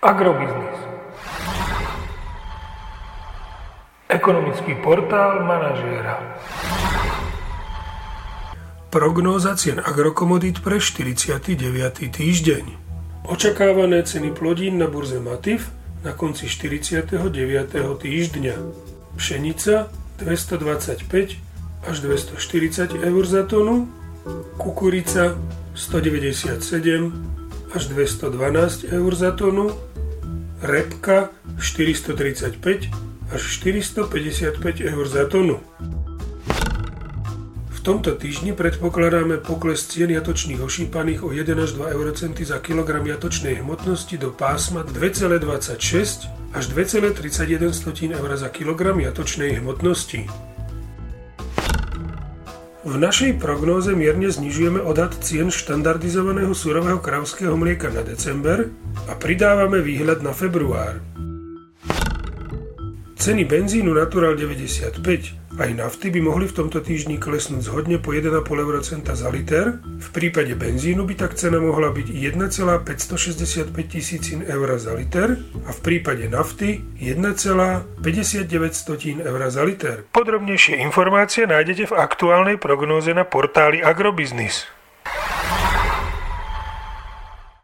Agrobiznis. Ekonomický portál manažéra. Prognóza cien agrokomodít pre 49. týždeň. Očakávané ceny plodín na burze Matif na konci 49. týždňa. Pšenica 225 až 240 eur za tonu, kukurica 197 až 212 eur za tonu, repka 435 až 455 eur za tonu. V tomto týždni predpokladáme pokles cien jatočných ošípaných o 1 až 2 eurocenty za kilogram jatočnej hmotnosti do pásma 2,26 až 2,31 eur za kilogram jatočnej hmotnosti. V našej prognóze mierne znižujeme odhad cien štandardizovaného surového kravského mlieka na december a pridávame výhľad na február. Ceny benzínu Natural 95 aj nafty by mohli v tomto týždni klesnúť zhodne po 1,5 eurocenta za liter. V prípade benzínu by tak cena mohla byť 1,565 tisícin eur za liter a v prípade nafty 1,59 eur za liter. Podrobnejšie informácie nájdete v aktuálnej prognóze na portáli Agrobiznis.